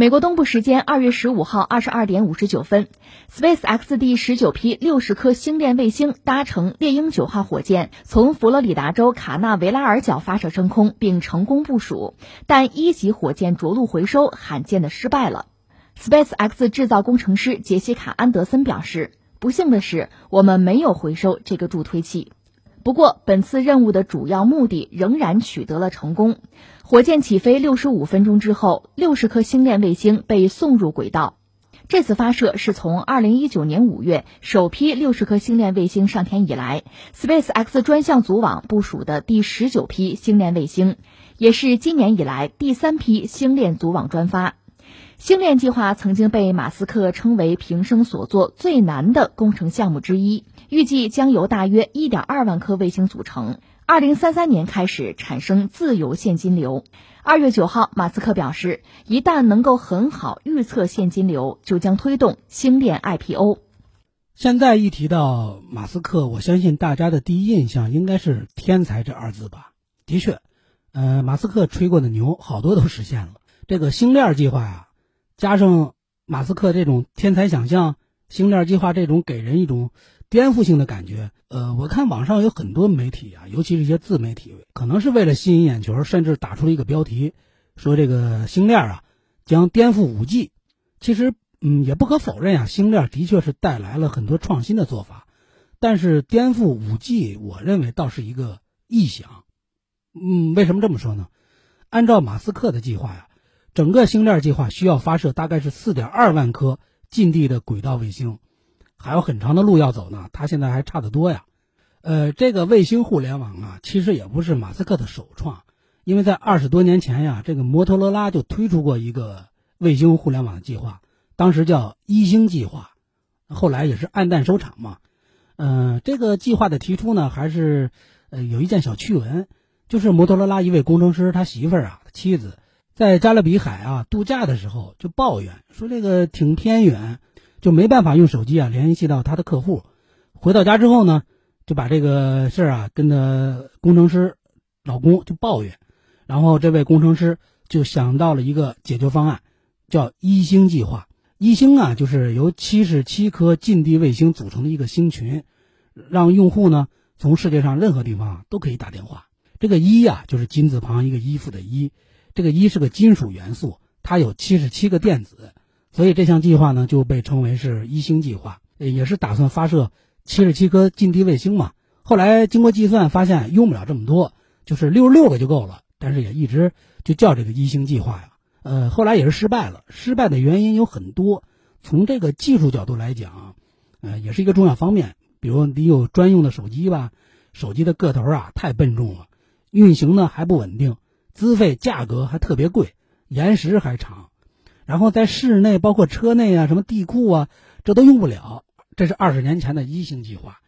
美国东部时间二月十五号二十二点五十九分，SpaceX 第十九批六十颗星链卫星搭乘猎鹰九号火箭从佛罗里达州卡纳维拉尔角发射升空，并成功部署。但一级火箭着陆回收罕见的失败了。SpaceX 制造工程师杰西卡·安德森表示：“不幸的是，我们没有回收这个助推器。不过，本次任务的主要目的仍然取得了成功。”火箭起飞六十五分钟之后，六十颗星链卫星被送入轨道。这次发射是从二零一九年五月首批六十颗星链卫星上天以来，SpaceX 专项组网部署的第十九批星链卫星，也是今年以来第三批星链组网专发。星链计划曾经被马斯克称为平生所做最难的工程项目之一，预计将由大约一点二万颗卫星组成。二零三三年开始产生自由现金流。二月九号，马斯克表示，一旦能够很好预测现金流，就将推动星链 IPO。现在一提到马斯克，我相信大家的第一印象应该是“天才”这二字吧？的确，呃，马斯克吹过的牛好多都实现了。这个星链计划呀，加上马斯克这种天才想象，星链计划这种给人一种。颠覆性的感觉，呃，我看网上有很多媒体啊，尤其是一些自媒体，可能是为了吸引眼球，甚至打出了一个标题，说这个星链啊将颠覆五 G。其实，嗯，也不可否认啊，星链的确是带来了很多创新的做法，但是颠覆五 G，我认为倒是一个臆想。嗯，为什么这么说呢？按照马斯克的计划呀，整个星链计划需要发射大概是四点二万颗近地的轨道卫星。还有很长的路要走呢，它现在还差得多呀。呃，这个卫星互联网啊，其实也不是马斯克的首创，因为在二十多年前呀，这个摩托罗拉就推出过一个卫星互联网的计划，当时叫一星计划，后来也是黯淡收场嘛。嗯，这个计划的提出呢，还是呃有一件小趣闻，就是摩托罗拉一位工程师他媳妇儿啊，妻子在加勒比海啊度假的时候就抱怨说这个挺偏远。就没办法用手机啊联系到他的客户，回到家之后呢，就把这个事儿啊跟他工程师老公就抱怨，然后这位工程师就想到了一个解决方案，叫一星计划。一星啊就是由七十七颗近地卫星组成的一个星群，让用户呢从世界上任何地方都可以打电话。这个一呀就是金字旁一个衣服的一，这个一是个金属元素，它有七十七个电子。所以这项计划呢就被称为是一星计划，也是打算发射七十七颗近地卫星嘛。后来经过计算发现用不了这么多，就是六十六个就够了。但是也一直就叫这个一星计划呀。呃，后来也是失败了。失败的原因有很多，从这个技术角度来讲，呃，也是一个重要方面。比如你有专用的手机吧，手机的个头啊太笨重了，运行呢还不稳定，资费价格还特别贵，延时还长。然后在室内，包括车内啊，什么地库啊，这都用不了。这是二十年前的一星计划。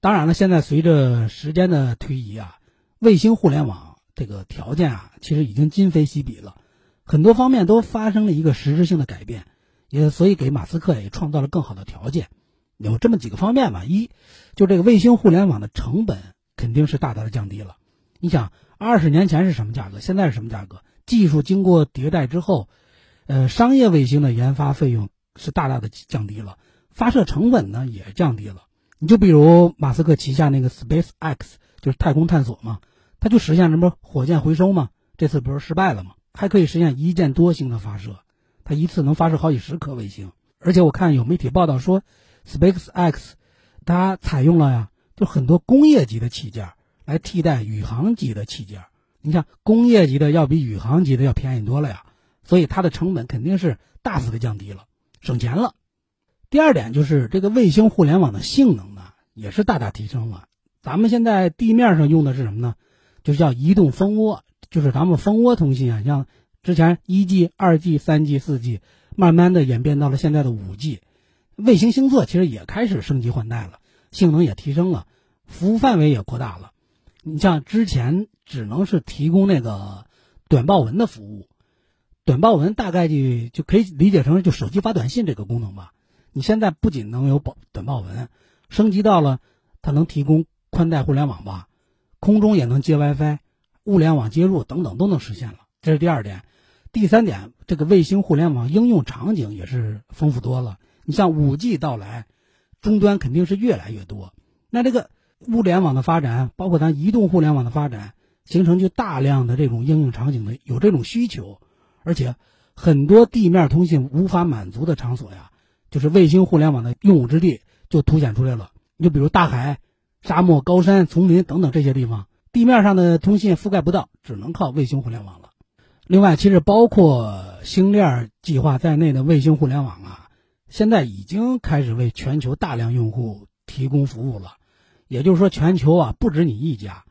当然了，现在随着时间的推移啊，卫星互联网这个条件啊，其实已经今非昔比了，很多方面都发生了一个实质性的改变，也所以给马斯克也创造了更好的条件。有这么几个方面吧：一，就这个卫星互联网的成本肯定是大大的降低了。你想，二十年前是什么价格？现在是什么价格？技术经过迭代之后。呃，商业卫星的研发费用是大大的降低了，发射成本呢也降低了。你就比如马斯克旗下那个 Space X，就是太空探索嘛，它就实现什么火箭回收嘛，这次不是失败了吗？还可以实现一箭多星的发射，它一次能发射好几十颗卫星。而且我看有媒体报道说，Space X 它采用了呀，就很多工业级的器件来替代宇航级的器件。你像工业级的要比宇航级的要便宜多了呀。所以它的成本肯定是大幅的降低了，省钱了。第二点就是这个卫星互联网的性能呢，也是大大提升了。咱们现在地面上用的是什么呢？就叫移动蜂窝，就是咱们蜂窝通信啊。像之前一 G、二 G、三 G、四 G，慢慢的演变到了现在的五 G，卫星星座其实也开始升级换代了，性能也提升了，服务范围也扩大了。你像之前只能是提供那个短报文的服务。短报文大概就就可以理解成就手机发短信这个功能吧。你现在不仅能有短短报文，升级到了它能提供宽带互联网吧，空中也能接 WiFi，物联网接入等等都能实现了。这是第二点。第三点，这个卫星互联网应用场景也是丰富多了。你像五 G 到来，终端肯定是越来越多。那这个物联网的发展，包括咱移动互联网的发展，形成就大量的这种应用场景的有这种需求，而且很多地面通信无法满足的场所呀，就是卫星互联网的用武之地就凸显出来了。你就比如大海、沙漠、高山、丛林等等这些地方，地面上的通信覆盖不到，只能靠卫星互联网了。另外，其实包括星链计划在内的卫星互联网啊，现在已经开始为全球大量用户提供服务了。也就是说，全球啊不止你一家，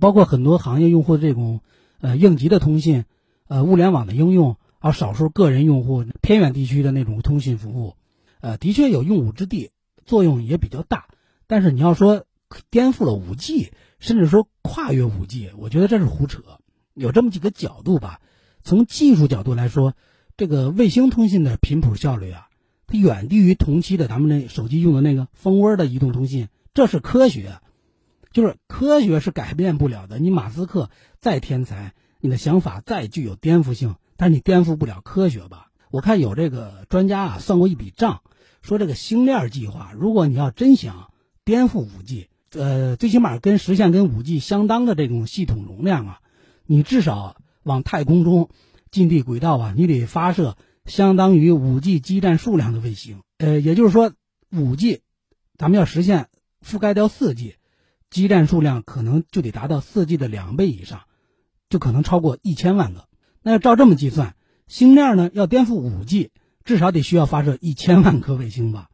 包括很多行业用户的这种呃应急的通信、呃物联网的应用，还有少数个人用户偏远地区的那种通信服务，呃，的确有用武之地，作用也比较大。但是你要说颠覆了五 G，甚至说跨越五 G，我觉得这是胡扯。有这么几个角度吧。从技术角度来说，这个卫星通信的频谱效率啊，它远低于同期的咱们那手机用的那个蜂窝的移动通信。这是科学，就是科学是改变不了的。你马斯克再天才，你的想法再具有颠覆性，但是你颠覆不了科学吧？我看有这个专家啊算过一笔账，说这个星链计划，如果你要真想颠覆五 G，呃，最起码跟实现跟五 G 相当的这种系统容量啊，你至少。往太空中近地轨道啊，你得发射相当于五 G 基站数量的卫星。呃，也就是说，五 G 咱们要实现覆盖掉四 G，基站数量可能就得达到四 G 的两倍以上，就可能超过一千万个。那要照这么计算，星链呢要颠覆五 G，至少得需要发射一千万颗卫星吧？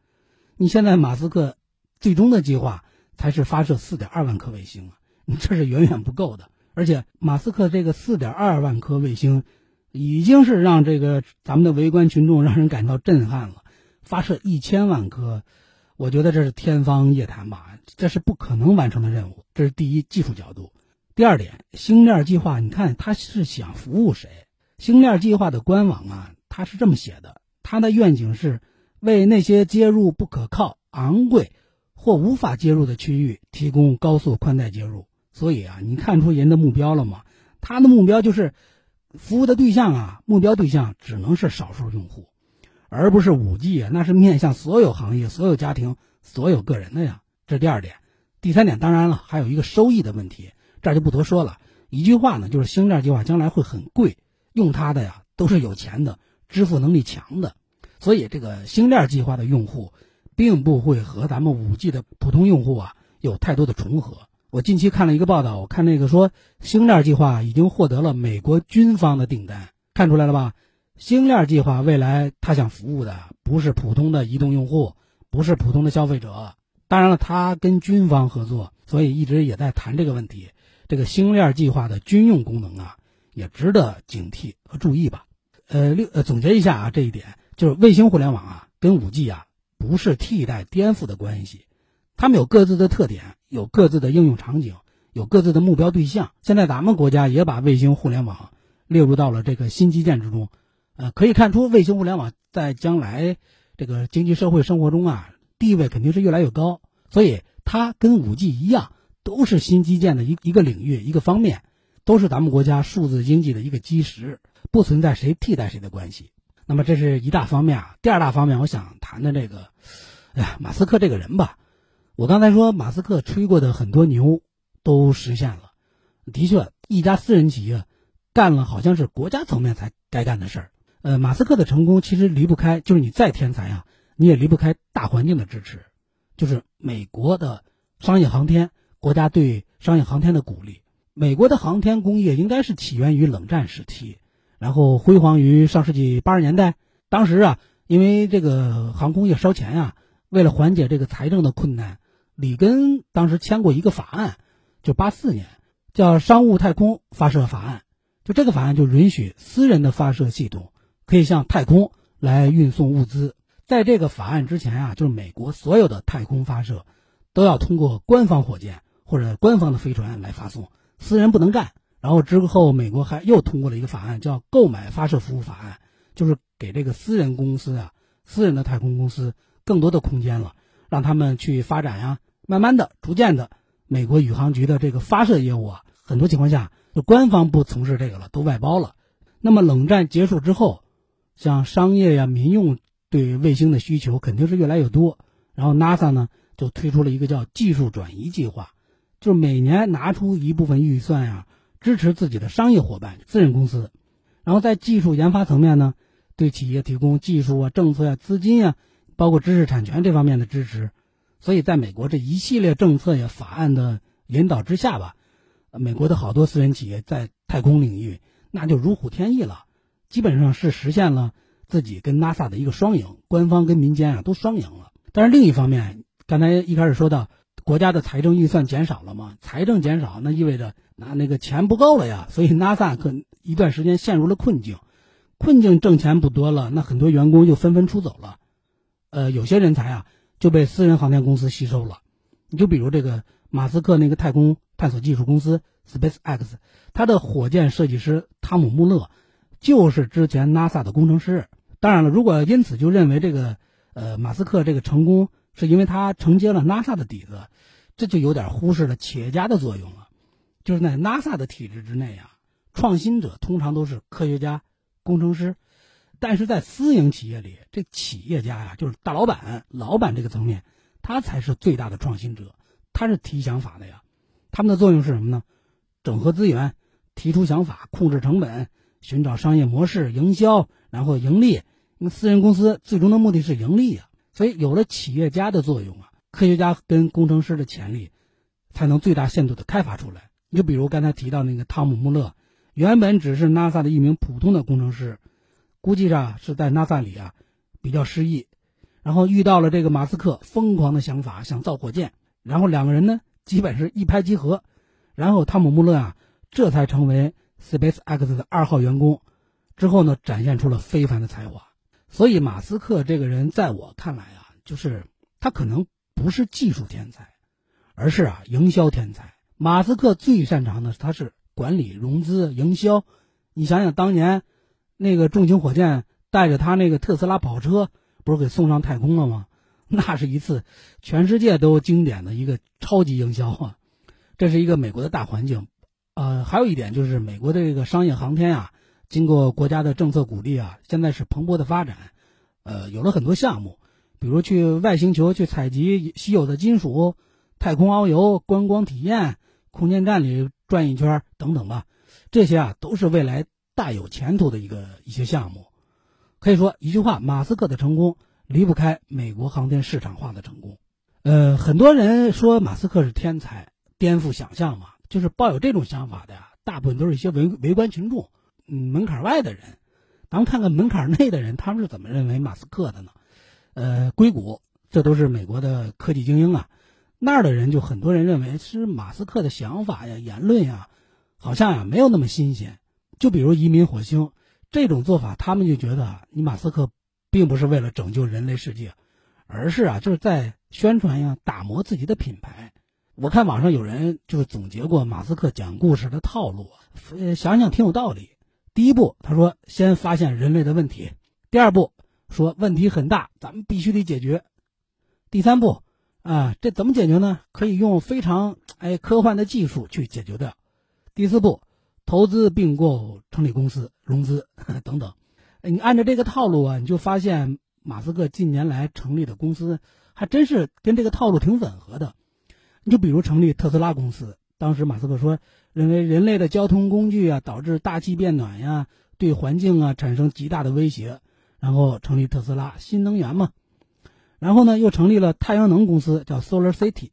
你现在马斯克最终的计划才是发射四点二万颗卫星啊，你这是远远不够的。而且，马斯克这个四点二万颗卫星，已经是让这个咱们的围观群众让人感到震撼了。发射一千万颗，我觉得这是天方夜谭吧？这是不可能完成的任务。这是第一技术角度。第二点，星链计划，你看他是想服务谁？星链计划的官网啊，他是这么写的：他的愿景是为那些接入不可靠、昂贵或无法接入的区域提供高速宽带接入。所以啊，你看出人的目标了吗？他的目标就是服务的对象啊，目标对象只能是少数用户，而不是五 G 啊，那是面向所有行业、所有家庭、所有个人的呀。这是第二点，第三点，当然了，还有一个收益的问题，这就不多说了。一句话呢，就是星链计划将来会很贵，用它的呀都是有钱的、支付能力强的，所以这个星链计划的用户并不会和咱们五 G 的普通用户啊有太多的重合。我近期看了一个报道，我看那个说星链计划已经获得了美国军方的订单，看出来了吧？星链计划未来它想服务的不是普通的移动用户，不是普通的消费者。当然了，他跟军方合作，所以一直也在谈这个问题。这个星链计划的军用功能啊，也值得警惕和注意吧。呃，六呃，总结一下啊，这一点就是卫星互联网啊，跟五 G 啊不是替代颠覆的关系。他们有各自的特点，有各自的应用场景，有各自的目标对象。现在咱们国家也把卫星互联网列入到了这个新基建之中，呃，可以看出卫星互联网在将来这个经济社会生活中啊，地位肯定是越来越高。所以它跟五 G 一样，都是新基建的一一个领域一个方面，都是咱们国家数字经济的一个基石，不存在谁替代谁的关系。那么这是一大方面啊。第二大方面，我想谈的这个，哎呀，马斯克这个人吧。我刚才说马斯克吹过的很多牛都实现了，的确，一家私人企业干了好像是国家层面才该干的事儿。呃，马斯克的成功其实离不开，就是你再天才啊，你也离不开大环境的支持，就是美国的商业航天，国家对商业航天的鼓励。美国的航天工业应该是起源于冷战时期，然后辉煌于上世纪八十年代。当时啊，因为这个航空业烧钱呀，为了缓解这个财政的困难。里根当时签过一个法案，就八四年，叫《商务太空发射法案》。就这个法案就允许私人的发射系统可以向太空来运送物资。在这个法案之前啊，就是美国所有的太空发射都要通过官方火箭或者官方的飞船来发送，私人不能干。然后之后，美国还又通过了一个法案，叫《购买发射服务法案》，就是给这个私人公司啊、私人的太空公司更多的空间了。让他们去发展呀，慢慢的、逐渐的，美国宇航局的这个发射业务啊，很多情况下就官方不从事这个了，都外包了。那么冷战结束之后，像商业呀、民用对卫星的需求肯定是越来越多。然后 NASA 呢就推出了一个叫技术转移计划，就是每年拿出一部分预算呀，支持自己的商业伙伴、私人公司。然后在技术研发层面呢，对企业提供技术啊、政策呀、资金呀，包括知识产权这方面的支持。所以，在美国这一系列政策呀、法案的引导之下吧，美国的好多私人企业在太空领域那就如虎添翼了，基本上是实现了自己跟 NASA 的一个双赢，官方跟民间啊都双赢了。但是另一方面，刚才一开始说到国家的财政预算减少了嘛，财政减少那意味着那那个钱不够了呀，所以 NASA 可一段时间陷入了困境，困境挣钱不多了，那很多员工就纷纷出走了，呃，有些人才啊。就被私人航天公司吸收了，你就比如这个马斯克那个太空探索技术公司 SpaceX，他的火箭设计师汤姆·穆勒就是之前 NASA 的工程师。当然了，如果因此就认为这个呃马斯克这个成功是因为他承接了 NASA 的底子，这就有点忽视了企业家的作用了。就是在 NASA 的体制之内啊，创新者通常都是科学家、工程师。但是在私营企业里，这企业家呀，就是大老板、老板这个层面，他才是最大的创新者，他是提想法的呀。他们的作用是什么呢？整合资源，提出想法，控制成本，寻找商业模式，营销，然后盈利。那私人公司最终的目的是盈利呀。所以有了企业家的作用啊，科学家跟工程师的潜力才能最大限度的开发出来。你就比如刚才提到那个汤姆·穆勒，原本只是 NASA 的一名普通的工程师。估计着是在 NASA 里啊，比较失意，然后遇到了这个马斯克疯狂的想法，想造火箭，然后两个人呢基本是一拍即合，然后汤姆·穆勒啊这才成为 SpaceX 的二号员工，之后呢展现出了非凡的才华。所以马斯克这个人在我看来啊，就是他可能不是技术天才，而是啊营销天才。马斯克最擅长的他是管理、融资、营销。你想想当年。那个重型火箭带着他那个特斯拉跑车，不是给送上太空了吗？那是一次全世界都经典的一个超级营销啊！这是一个美国的大环境，呃，还有一点就是美国的这个商业航天啊，经过国家的政策鼓励啊，现在是蓬勃的发展，呃，有了很多项目，比如去外星球去采集稀有的金属、太空遨游、观光体验、空间站里转一圈等等吧，这些啊都是未来。大有前途的一个一些项目，可以说一句话，马斯克的成功离不开美国航天市场化的成功。呃，很多人说马斯克是天才，颠覆想象嘛，就是抱有这种想法的呀，大部分都是一些围围观群众，嗯，门槛外的人。咱们看看门槛内的人，他们是怎么认为马斯克的呢？呃，硅谷，这都是美国的科技精英啊，那儿的人就很多人认为是马斯克的想法呀、言论呀，好像呀没有那么新鲜。就比如移民火星这种做法，他们就觉得你马斯克并不是为了拯救人类世界，而是啊就是在宣传呀、打磨自己的品牌。我看网上有人就是总结过马斯克讲故事的套路，呃，想想挺有道理。第一步，他说先发现人类的问题；第二步，说问题很大，咱们必须得解决；第三步，啊，这怎么解决呢？可以用非常哎科幻的技术去解决掉；第四步。投资并购、成立公司、融资 等等，你按照这个套路啊，你就发现马斯克近年来成立的公司还真是跟这个套路挺吻合的。你就比如成立特斯拉公司，当时马斯克说，认为人类的交通工具啊导致大气变暖呀，对环境啊产生极大的威胁，然后成立特斯拉新能源嘛。然后呢，又成立了太阳能公司，叫 Solar City。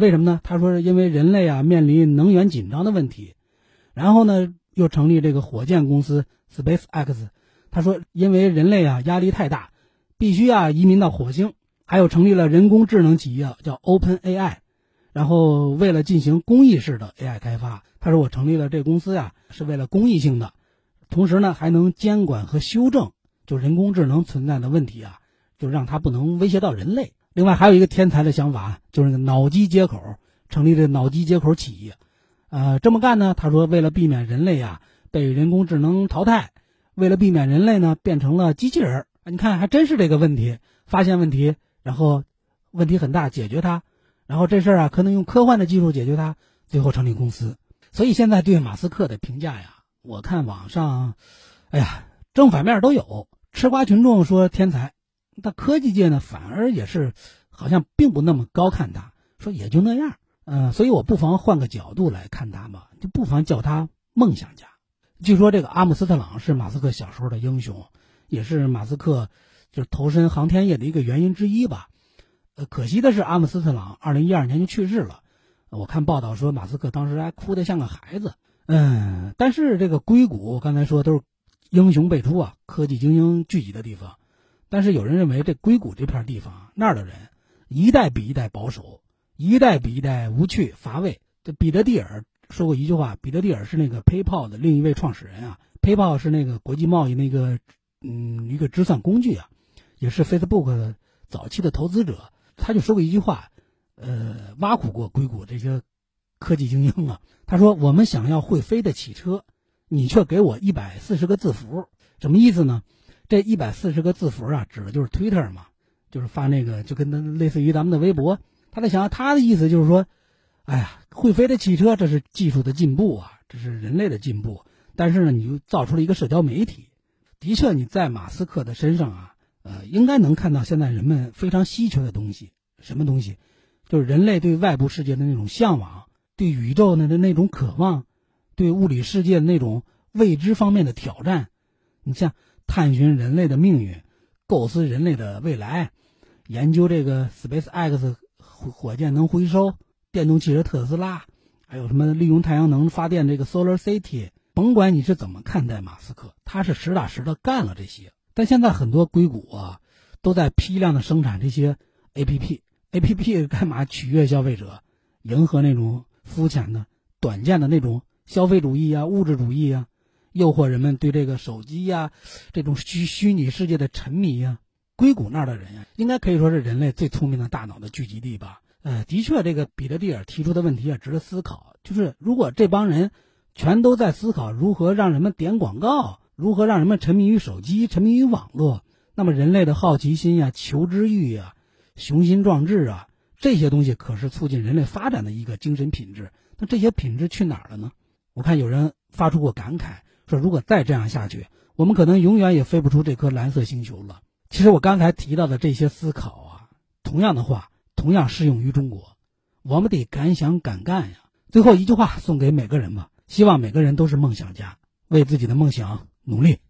为什么呢？他说是因为人类啊面临能源紧张的问题。然后呢，又成立这个火箭公司 SpaceX。他说，因为人类啊压力太大，必须啊移民到火星。还有成立了人工智能企业叫 OpenAI。然后为了进行公益式的 AI 开发，他说我成立了这公司呀，是为了公益性的，同时呢还能监管和修正就人工智能存在的问题啊，就让它不能威胁到人类。另外还有一个天才的想法，就是脑机接口，成立这脑机接口企业。呃，这么干呢？他说，为了避免人类啊被人工智能淘汰，为了避免人类呢变成了机器人儿，你看还真是这个问题，发现问题，然后问题很大，解决它，然后这事儿啊可能用科幻的技术解决它，最后成立公司。所以现在对马斯克的评价呀，我看网上，哎呀，正反面都有。吃瓜群众说天才，但科技界呢，反而也是好像并不那么高看他，说也就那样。嗯，所以我不妨换个角度来看他吧，就不妨叫他梦想家。据说这个阿姆斯特朗是马斯克小时候的英雄，也是马斯克就是投身航天业的一个原因之一吧。呃，可惜的是阿姆斯特朗二零一二年就去世了。我看报道说马斯克当时还哭得像个孩子。嗯，但是这个硅谷，刚才说都是英雄辈出啊，科技精英聚集的地方。但是有人认为这硅谷这片地方那儿的人一代比一代保守，一代比一代无趣乏味。这彼得蒂尔说过一句话，彼得蒂尔是那个 PayPal 的另一位创始人啊，PayPal 是那个国际贸易那个嗯一个支算工具啊，也是 Facebook 早期的投资者。他就说过一句话，呃，挖苦过硅谷这些。科技精英啊，他说：“我们想要会飞的汽车，你却给我一百四十个字符，什么意思呢？这一百四十个字符啊，指的就是 Twitter 嘛，就是发那个，就跟那类似于咱们的微博。他在想，他的意思就是说，哎呀，会飞的汽车，这是技术的进步啊，这是人类的进步。但是呢，你又造出了一个社交媒体，的确，你在马斯克的身上啊，呃，应该能看到现在人们非常稀缺的东西，什么东西？就是人类对外部世界的那种向往。”对宇宙呢的那种渴望，对物理世界的那种未知方面的挑战，你像探寻人类的命运，构思人类的未来，研究这个 Space X 火箭能回收，电动汽车特斯拉，还有什么利用太阳能发电这个 Solar City，甭管你是怎么看待马斯克，他是实打实的干了这些。但现在很多硅谷啊，都在批量的生产这些 APP，APP 干嘛取悦消费者，迎合那种。肤浅的、短见的那种消费主义啊，物质主义啊，诱惑人们对这个手机呀，这种虚虚拟世界的沉迷呀。硅谷那儿的人呀，应该可以说是人类最聪明的大脑的聚集地吧？呃，的确，这个彼得蒂尔提出的问题啊，值得思考。就是如果这帮人全都在思考如何让人们点广告，如何让人们沉迷于手机、沉迷于网络，那么人类的好奇心呀、求知欲呀、雄心壮志啊。这些东西可是促进人类发展的一个精神品质，那这些品质去哪儿了呢？我看有人发出过感慨，说如果再这样下去，我们可能永远也飞不出这颗蓝色星球了。其实我刚才提到的这些思考啊，同样的话同样适用于中国，我们得敢想敢干呀。最后一句话送给每个人吧，希望每个人都是梦想家，为自己的梦想努力。